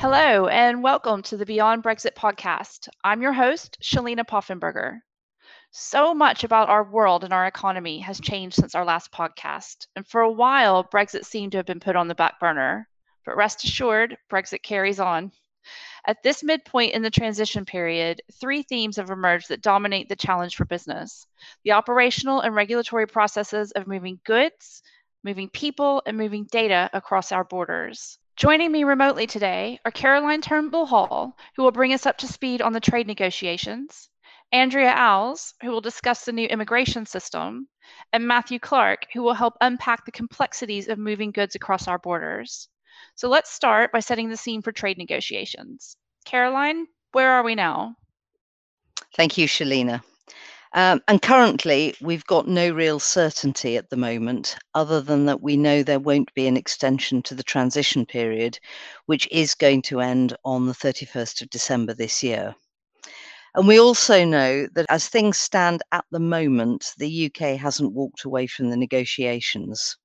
Hello, and welcome to the Beyond Brexit podcast. I'm your host, Shalena Poffenberger. So much about our world and our economy has changed since our last podcast, and for a while, Brexit seemed to have been put on the back burner. But rest assured, Brexit carries on. At this midpoint in the transition period, three themes have emerged that dominate the challenge for business the operational and regulatory processes of moving goods, moving people, and moving data across our borders. Joining me remotely today are Caroline Turnbull Hall, who will bring us up to speed on the trade negotiations, Andrea Als, who will discuss the new immigration system, and Matthew Clark, who will help unpack the complexities of moving goods across our borders. So let's start by setting the scene for trade negotiations. Caroline, where are we now? Thank you, Shalena. Um, and currently, we've got no real certainty at the moment, other than that we know there won't be an extension to the transition period, which is going to end on the 31st of December this year. And we also know that as things stand at the moment, the UK hasn't walked away from the negotiations.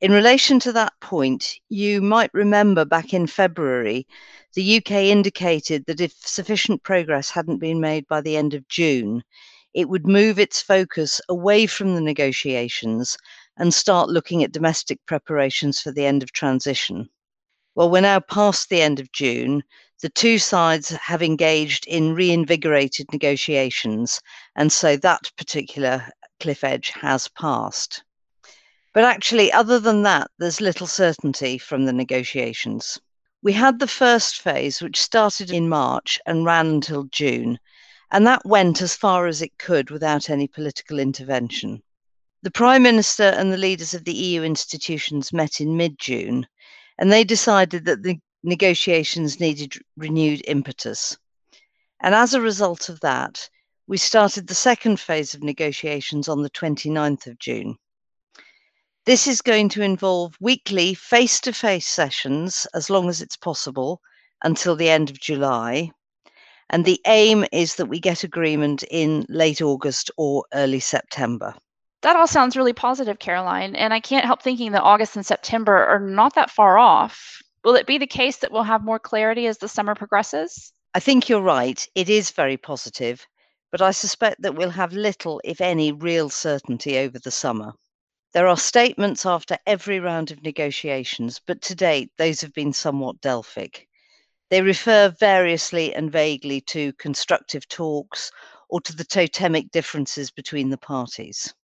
In relation to that point, you might remember back in February, the UK indicated that if sufficient progress hadn't been made by the end of June, it would move its focus away from the negotiations and start looking at domestic preparations for the end of transition. Well, we're now past the end of June. The two sides have engaged in reinvigorated negotiations, and so that particular cliff edge has passed. But actually, other than that, there's little certainty from the negotiations. We had the first phase, which started in March and ran until June, and that went as far as it could without any political intervention. The Prime Minister and the leaders of the EU institutions met in mid June, and they decided that the negotiations needed renewed impetus. And as a result of that, we started the second phase of negotiations on the 29th of June. This is going to involve weekly face to face sessions, as long as it's possible, until the end of July, and the aim is that we get agreement in late August or early September. That all sounds really positive, Caroline, and I can't help thinking that August and September are not that far off. Will it be the case that we'll have more clarity as the summer progresses? I think you're right. It is very positive, but I suspect that we'll have little, if any, real certainty over the summer. There are statements after every round of negotiations, but to date, those have been somewhat Delphic. They refer variously and vaguely to constructive talks or to the totemic differences between the parties.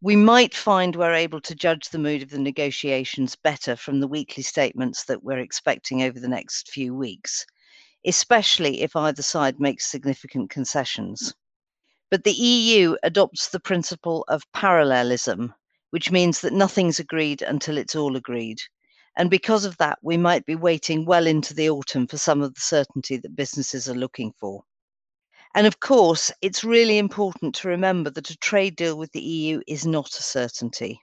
We might find we're able to judge the mood of the negotiations better from the weekly statements that we're expecting over the next few weeks, especially if either side makes significant concessions. But the EU adopts the principle of parallelism, which means that nothing's agreed until it's all agreed. And because of that, we might be waiting well into the autumn for some of the certainty that businesses are looking for. And of course, it's really important to remember that a trade deal with the EU is not a certainty.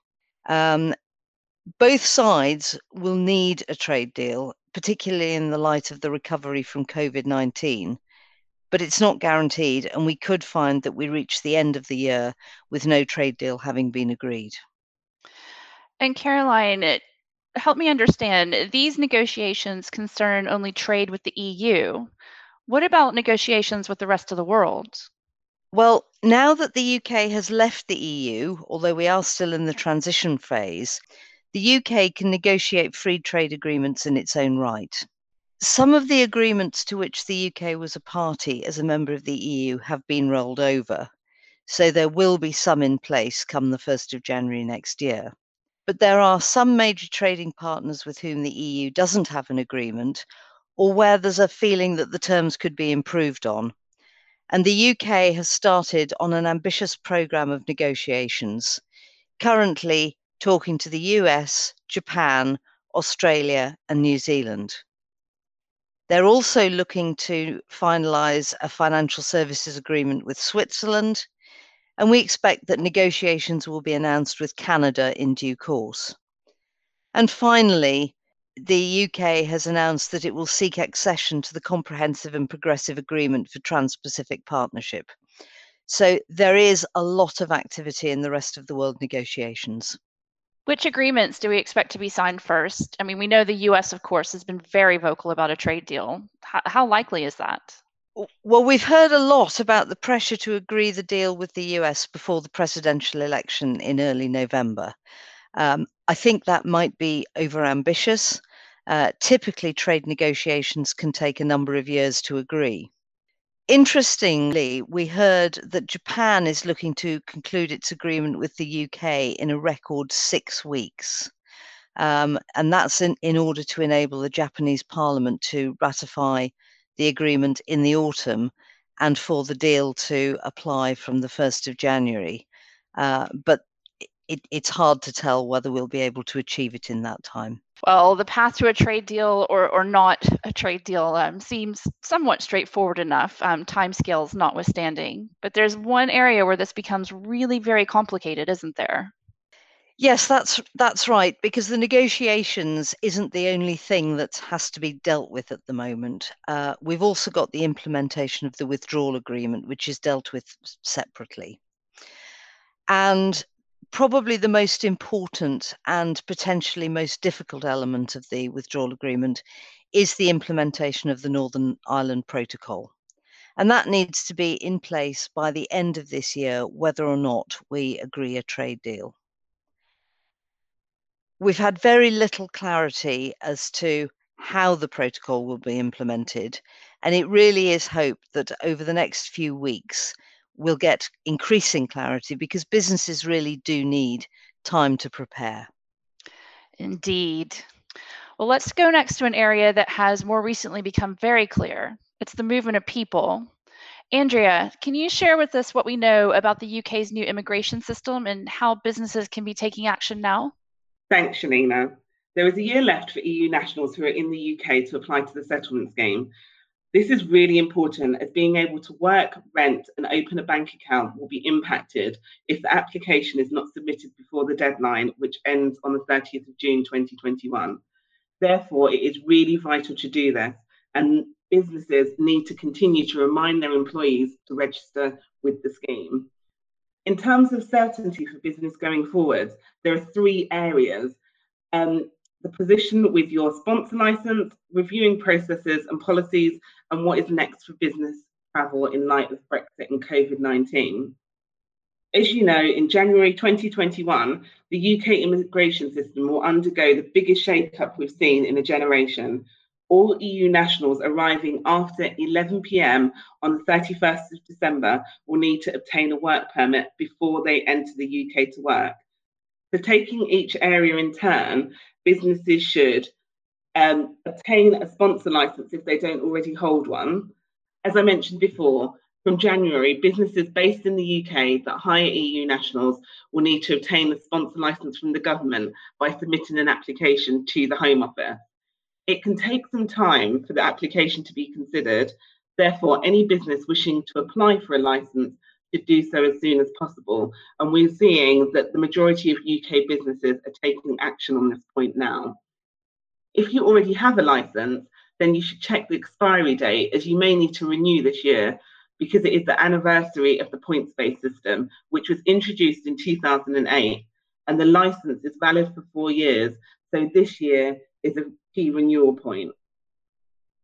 Um, both sides will need a trade deal, particularly in the light of the recovery from COVID 19, but it's not guaranteed, and we could find that we reach the end of the year with no trade deal having been agreed. And Caroline, help me understand these negotiations concern only trade with the EU. What about negotiations with the rest of the world? Well, now that the UK has left the EU, although we are still in the transition phase, the UK can negotiate free trade agreements in its own right. Some of the agreements to which the UK was a party as a member of the EU have been rolled over, so there will be some in place come the 1st of January next year. But there are some major trading partners with whom the EU doesn't have an agreement, or where there's a feeling that the terms could be improved on. And the UK has started on an ambitious programme of negotiations, currently talking to the US, Japan, Australia, and New Zealand. They're also looking to finalise a financial services agreement with Switzerland and we expect that negotiations will be announced with Canada in due course. And finally, the UK has announced that it will seek accession to the Comprehensive and Progressive Agreement for Trans Pacific Partnership. So there is a lot of activity in the rest of the world negotiations. Which agreements do we expect to be signed first? I mean, we know the US, of course, has been very vocal about a trade deal. How, how likely is that? Well, we've heard a lot about the pressure to agree the deal with the US before the presidential election in early November. Um, I think that might be overambitious. Uh, typically, trade negotiations can take a number of years to agree. Interestingly, we heard that Japan is looking to conclude its agreement with the UK in a record six weeks. Um, and that's in, in order to enable the Japanese parliament to ratify the agreement in the autumn and for the deal to apply from the 1st of January. Uh, but it, it's hard to tell whether we'll be able to achieve it in that time. Well, the path to a trade deal or, or not a trade deal um, seems somewhat straightforward enough, um, timescales notwithstanding. But there's one area where this becomes really very complicated, isn't there? Yes, that's that's right. Because the negotiations isn't the only thing that has to be dealt with at the moment. Uh, we've also got the implementation of the withdrawal agreement, which is dealt with separately. And probably the most important and potentially most difficult element of the withdrawal agreement is the implementation of the Northern Ireland Protocol. And that needs to be in place by the end of this year, whether or not we agree a trade deal. We've had very little clarity as to how the protocol will be implemented. And it really is hoped that over the next few weeks, we'll get increasing clarity because businesses really do need time to prepare. Indeed. Well, let's go next to an area that has more recently become very clear. It's the movement of people. Andrea, can you share with us what we know about the UK's new immigration system and how businesses can be taking action now? Thanks, Shalena. There is a year left for EU nationals who are in the UK to apply to the settlement scheme, this is really important as being able to work, rent, and open a bank account will be impacted if the application is not submitted before the deadline, which ends on the 30th of June 2021. Therefore, it is really vital to do this, and businesses need to continue to remind their employees to register with the scheme. In terms of certainty for business going forward, there are three areas. Um, the position with your sponsor license, reviewing processes and policies, and what is next for business travel in light of Brexit and COVID 19. As you know, in January 2021, the UK immigration system will undergo the biggest shake-up we've seen in a generation. All EU nationals arriving after 11 pm on the 31st of December will need to obtain a work permit before they enter the UK to work. For taking each area in turn, businesses should um, obtain a sponsor license if they don't already hold one. As I mentioned before, from January, businesses based in the UK that hire EU nationals will need to obtain a sponsor license from the government by submitting an application to the Home Office. It can take some time for the application to be considered. Therefore, any business wishing to apply for a license should do so as soon as possible. And we're seeing that the majority of UK businesses are taking action on this point now. If you already have a license, then you should check the expiry date as you may need to renew this year because it is the anniversary of the points based system, which was introduced in 2008. And the license is valid for four years. So this year is a key renewal point.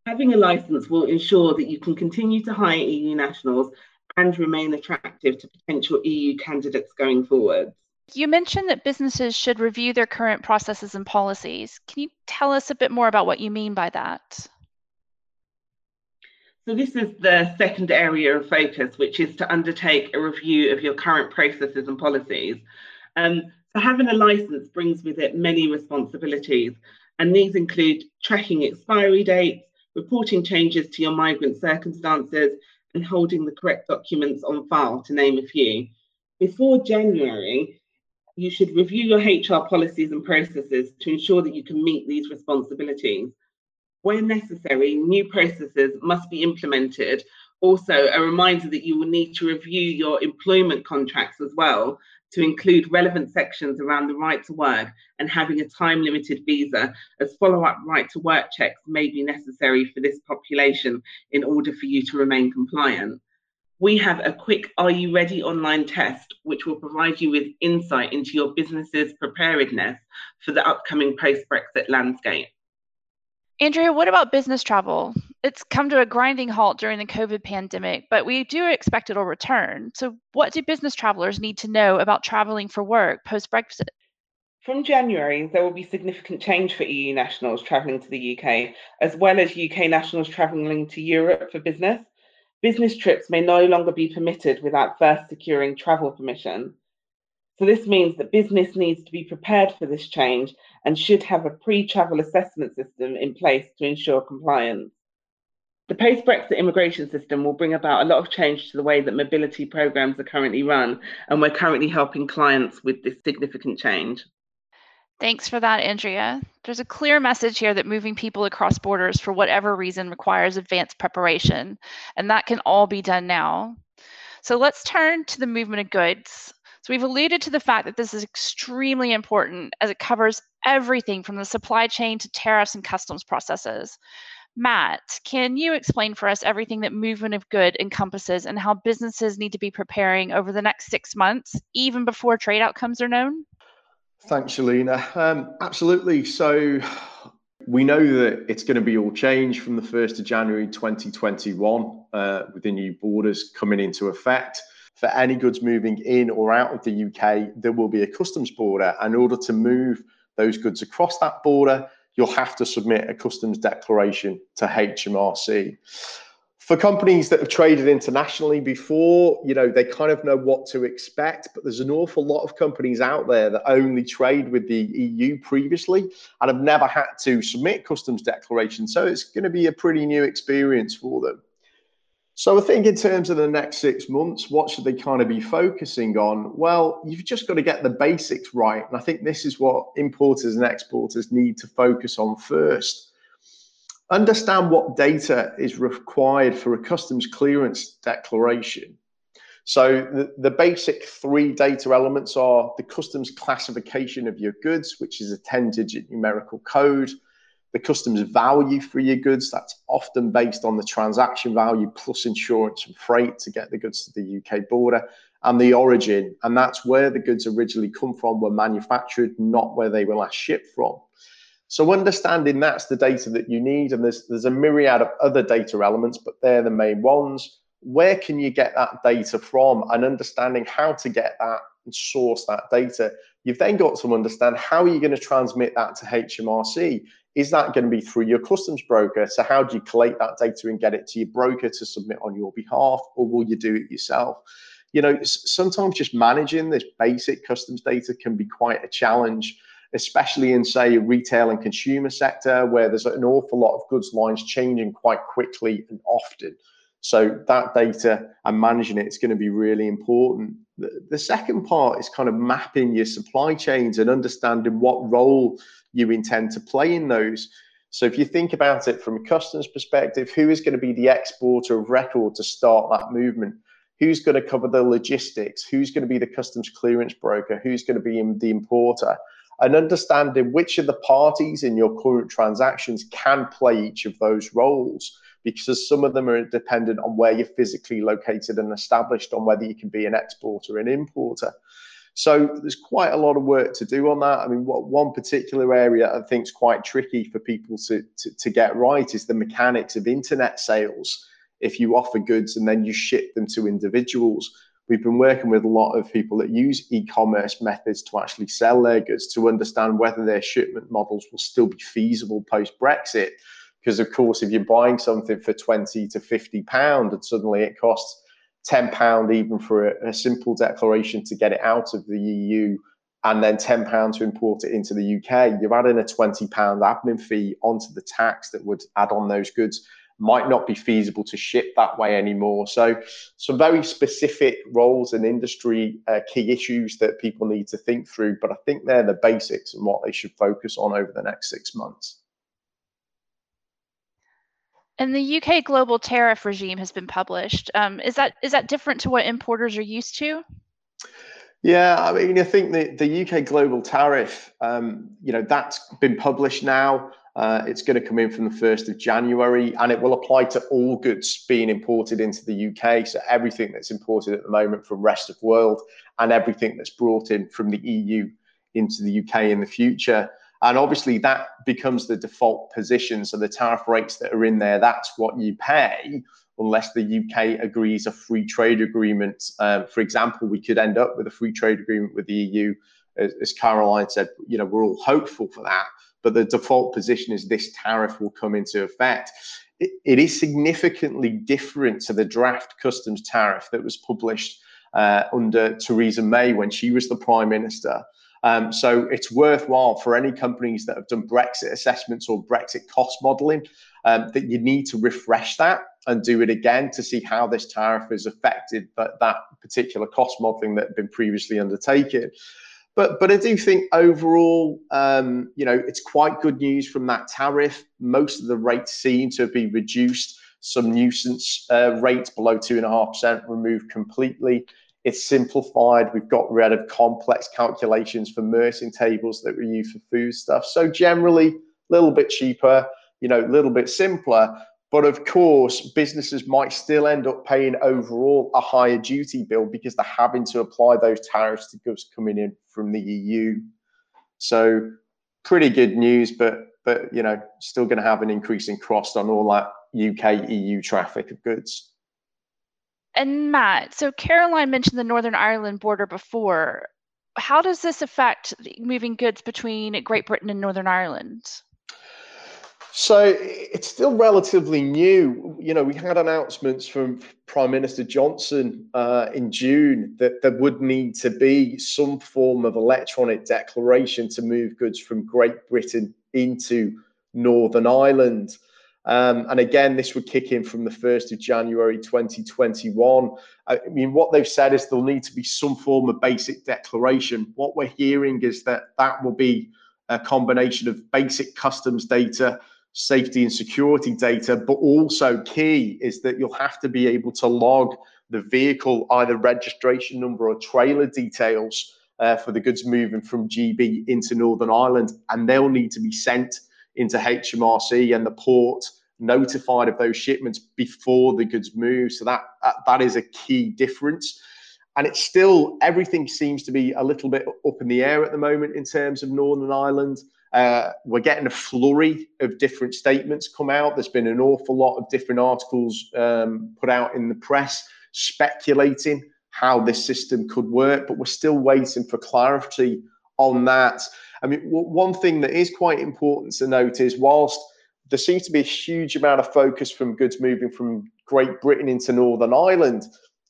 Having a license will ensure that you can continue to hire EU nationals and remain attractive to potential EU candidates going forward. You mentioned that businesses should review their current processes and policies. Can you tell us a bit more about what you mean by that? So, this is the second area of focus, which is to undertake a review of your current processes and policies. Um, so, having a license brings with it many responsibilities, and these include tracking expiry dates, reporting changes to your migrant circumstances, and holding the correct documents on file, to name a few. Before January, you should review your HR policies and processes to ensure that you can meet these responsibilities. Where necessary, new processes must be implemented. Also, a reminder that you will need to review your employment contracts as well to include relevant sections around the right to work and having a time limited visa, as follow up right to work checks may be necessary for this population in order for you to remain compliant. we have a quick Are You Ready online test, which will provide you with insight into your business's preparedness for the upcoming post Brexit landscape. Andrea, what about business travel? It's come to a grinding halt during the COVID pandemic, but we do expect it'll return. So, what do business travelers need to know about traveling for work post Brexit? From January, there will be significant change for EU nationals travelling to the UK, as well as UK nationals travelling to Europe for business. Business trips may no longer be permitted without first securing travel permission. So, this means that business needs to be prepared for this change and should have a pre travel assessment system in place to ensure compliance. The post Brexit immigration system will bring about a lot of change to the way that mobility programs are currently run, and we're currently helping clients with this significant change. Thanks for that, Andrea. There's a clear message here that moving people across borders for whatever reason requires advanced preparation, and that can all be done now. So let's turn to the movement of goods. So we've alluded to the fact that this is extremely important as it covers everything from the supply chain to tariffs and customs processes. Matt, can you explain for us everything that movement of good encompasses and how businesses need to be preparing over the next six months, even before trade outcomes are known? Thanks, Shalena. Um, absolutely. So we know that it's going to be all changed from the 1st of January 2021 uh, with the new borders coming into effect. For any goods moving in or out of the UK, there will be a customs border. In order to move those goods across that border, you'll have to submit a customs declaration to HMRC for companies that have traded internationally before, you know, they kind of know what to expect. But there's an awful lot of companies out there that only trade with the EU previously and have never had to submit customs declarations. So it's going to be a pretty new experience for them. So I think in terms of the next six months, what should they kind of be focusing on? Well, you've just got to get the basics right. And I think this is what importers and exporters need to focus on first understand what data is required for a customs clearance declaration. So the, the basic three data elements are the customs classification of your goods, which is a 10 digit numerical code, the customs value for your goods, that's often based on the transaction value plus insurance and freight to get the goods to the UK border, and the origin, and that's where the goods originally come from, were manufactured, not where they were last shipped from. So understanding that's the data that you need, and there's there's a myriad of other data elements, but they're the main ones. Where can you get that data from, and understanding how to get that and source that data. You've then got to understand how are you going to transmit that to HMRC. Is that going to be through your customs broker? So how do you collate that data and get it to your broker to submit on your behalf, or will you do it yourself? You know, sometimes just managing this basic customs data can be quite a challenge especially in, say, a retail and consumer sector, where there's an awful lot of goods lines changing quite quickly and often. So that data and managing it is going to be really important. The, second part is kind of mapping your supply chains and understanding what role you intend to play in those. So if you think about it from a customer's perspective, who is going to be the exporter of record to start that movement? Who's going to cover the logistics? Who's going to be the customs clearance broker? Who's going to be the importer? and understanding which of the parties in your current transactions can play each of those roles because some of them are dependent on where you're physically located and established on whether you can be an exporter or an importer. So there's quite a lot of work to do on that. I mean, what one particular area I think is quite tricky for people to, to, to get right is the mechanics of internet sales. If you offer goods and then you ship them to individuals, we've been working with a lot of people that use e-commerce methods to actually sell their goods to understand whether their shipment models will still be feasible post Brexit. Because of course, if you're buying something for 20 to 50 pound and suddenly it costs 10 pound even for a, a simple declaration to get it out of the EU and then 10 pounds to import it into the UK, you're adding a 20 pound admin fee onto the tax that would add on those goods might not be feasible to ship that way anymore. So, some very specific roles and industry uh, key issues that people need to think through. But I think they're the basics and what they should focus on over the next six months. And the UK global tariff regime has been published. Um, is that is that different to what importers are used to? Yeah, I mean, I think the, the UK global tariff, um, you know, that's been published now. Uh, it's going to come in from the 1st of January and it will apply to all goods being imported into the UK. So everything that's imported at the moment from rest of world and everything that's brought in from the EU into the UK in the future. And obviously that becomes the default position. So the tariff rates that are in there, that's what you pay unless the UK agrees a free trade agreement. Um, for example, we could end up with a free trade agreement with the EU. As, as Caroline said, you know, we're all hopeful for that but the default position is this tariff will come into effect. it, it is significantly different to the draft customs tariff that was published uh, under Theresa May when she was the Prime Minister. Um, so it's worthwhile for any companies that have done Brexit assessments or Brexit cost modeling um, that you need to refresh that and do it again to see how this tariff has affected that, that particular cost modeling that had been previously undertaken. But but I do think overall, um, you know, it's quite good news from that tariff. Most of the rates seem to be reduced. Some nuisance uh, rates below two and a half percent removed completely. It's simplified. We've got rid of complex calculations for Meursing tables that we use for food stuff. So generally, a little bit cheaper, you know, a little bit simpler. But of course, businesses might still end up paying overall a higher duty bill because they're having to apply those tariffs to goods coming in from the EU. So pretty good news, but but you know, still going to have an increase in cost on all that UK EU traffic of goods. And Matt, so Caroline mentioned the Northern Ireland border before. How does this affect moving goods between Great Britain and Northern Ireland? So it's still relatively new. You know, we had announcements from Prime Minister Johnson uh, in June that there would need to be some form of electronic declaration to move goods from Great Britain into Northern Ireland. Um, and again, this would kick in from the 1st of January 2021. I mean, what they've said is there'll need to be some form of basic declaration. What we're hearing is that that will be a combination of basic customs data safety and security data, but also key is that you'll have to be able to log the vehicle, either registration number or trailer details uh, for the goods moving from GB into Northern Ireland, and they'll need to be sent into HMRC and the port notified of those shipments before the goods move. So that that is a key difference. And it's still everything seems to be a little bit up in the air at the moment in terms of Northern Ireland. Uh, we're getting a flurry of different statements come out. There's been an awful lot of different articles um, put out in the press speculating how this system could work, but we're still waiting for clarity on that. I mean, w- one thing that is quite important to note is whilst there seems to be a huge amount of focus from goods moving from Great Britain into Northern Ireland,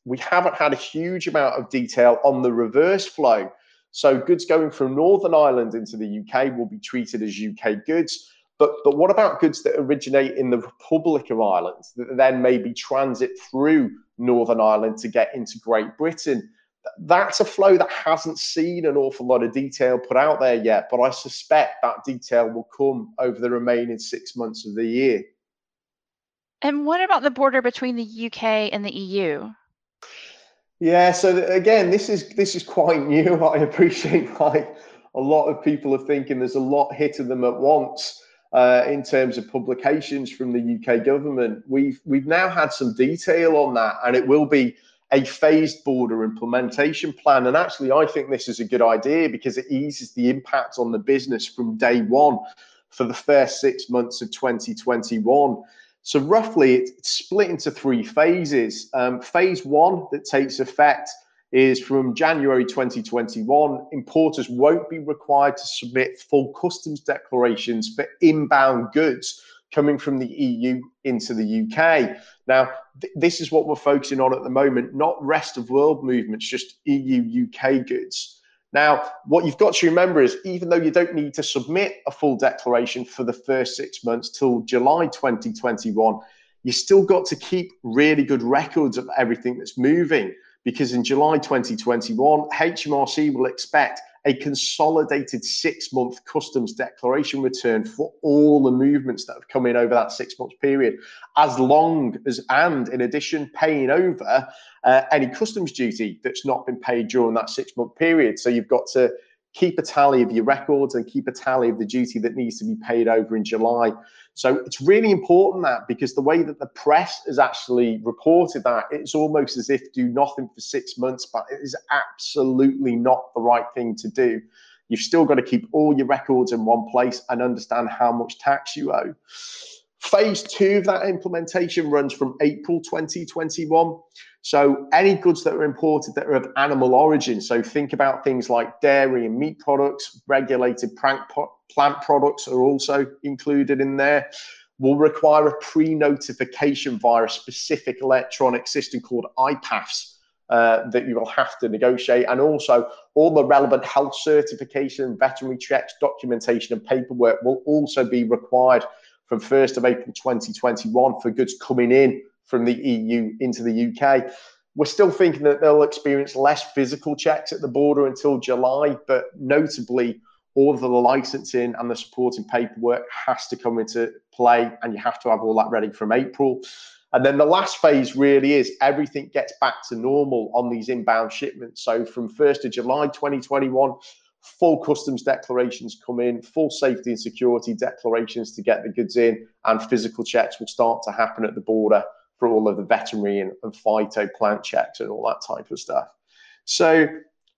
we haven't had a huge amount of detail on the reverse flow. So goods going from Northern Ireland into the UK will be treated as UK goods. But, but what about goods that originate in the Republic of Ireland that then maybe transit through Northern Ireland to get into Great Britain? That's a flow that hasn't seen an awful lot of detail put out there yet, but I suspect that detail will come over the remaining six months of the year. And what about the border between the UK and the EU? Yeah, so again, this is this is quite new. I appreciate like a lot of people are thinking there's a lot hitting them at once uh, in terms of publications from the UK government. We've we've now had some detail on that, and it will be a phased border implementation plan. And actually, I think this is a good idea because it eases the impact on the business from day one for the first six months of 2021. So roughly, it's split into three phases. Um, phase one that takes effect is from January 2021. Importers won't be required to submit full customs declarations for inbound goods coming from the EU into the UK. Now, th- this is what we're focusing on at the moment, not rest of world movements, just EU UK goods. Now, what you've got to remember is even though you don't need to submit a full declaration for the first six months till July 2021, you still got to keep really good records of everything that's moving because in July 2021, HMRC will expect a consolidated six month customs declaration return for all the movements that have come in over that six month period, as long as, and in addition, paying over uh, any customs duty that's not been paid during that six month period. So you've got to keep a tally of your records and keep a tally of the duty that needs to be paid over in July. So it's really important that because the way that the press has actually reported that, it's almost as if do nothing for six months, but it is absolutely not the right thing to do. You've still got to keep all your records in one place and understand how much tax you owe. Phase two of that implementation runs from April 2021. So any goods that are imported that are of animal origin, so think about things like dairy and meat products, regulated plant products are also included in there, will require a pre-notification via a specific electronic system called IPAFFS uh, that you will have to negotiate. And also all the relevant health certification, veterinary checks, documentation and paperwork will also be required from 1st of April 2021 for goods coming in from the EU into the UK. We're still thinking that they'll experience less physical checks at the border until July, but notably, all of the licensing and the supporting paperwork has to come into play, and you have to have all that ready from April. And then the last phase really is everything gets back to normal on these inbound shipments. So from 1st of July 2021, full customs declarations come in, full safety and security declarations to get the goods in, and physical checks will start to happen at the border for all of the veterinary and, and phyto plant checks and all that type of stuff. So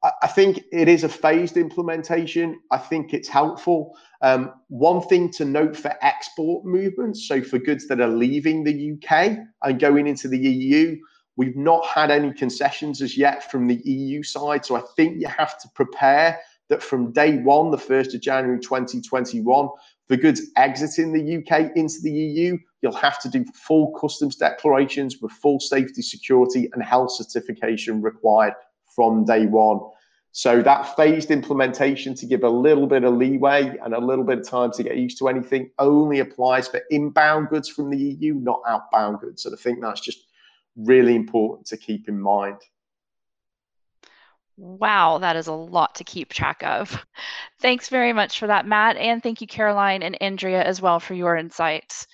I, I think it is a phased implementation. I think it's helpful. Um, one thing to note for export movements, so for goods that are leaving the UK and going into the EU, we've not had any concessions as yet from the EU side. So I think you have to prepare that from day one, the 1st of January 2021, for goods exiting the UK into the EU, you'll have to do full customs declarations with full safety, security, and health certification required from day one. So that phased implementation to give a little bit of leeway and a little bit of time to get used to anything only applies for inbound goods from the EU, not outbound goods. So I think that's just really important to keep in mind. Wow, that is a lot to keep track of. Thanks very much for that, Matt. And thank you, Caroline and Andrea, as well, for your insights.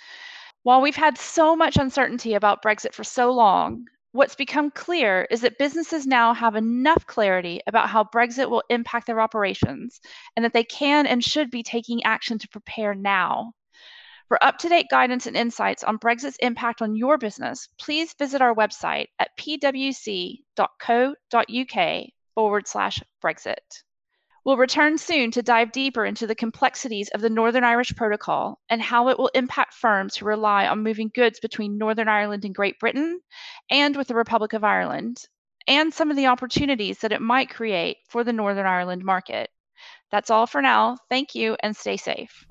While we've had so much uncertainty about Brexit for so long, what's become clear is that businesses now have enough clarity about how Brexit will impact their operations and that they can and should be taking action to prepare now. For up to date guidance and insights on Brexit's impact on your business, please visit our website at pwc.co.uk forward slash Brexit. We'll return soon to dive deeper into the complexities of the Northern Irish Protocol and how it will impact firms who rely on moving goods between Northern Ireland and Great Britain and with the Republic of Ireland, and some of the opportunities that it might create for the Northern Ireland market. That's all for now. Thank you and stay safe.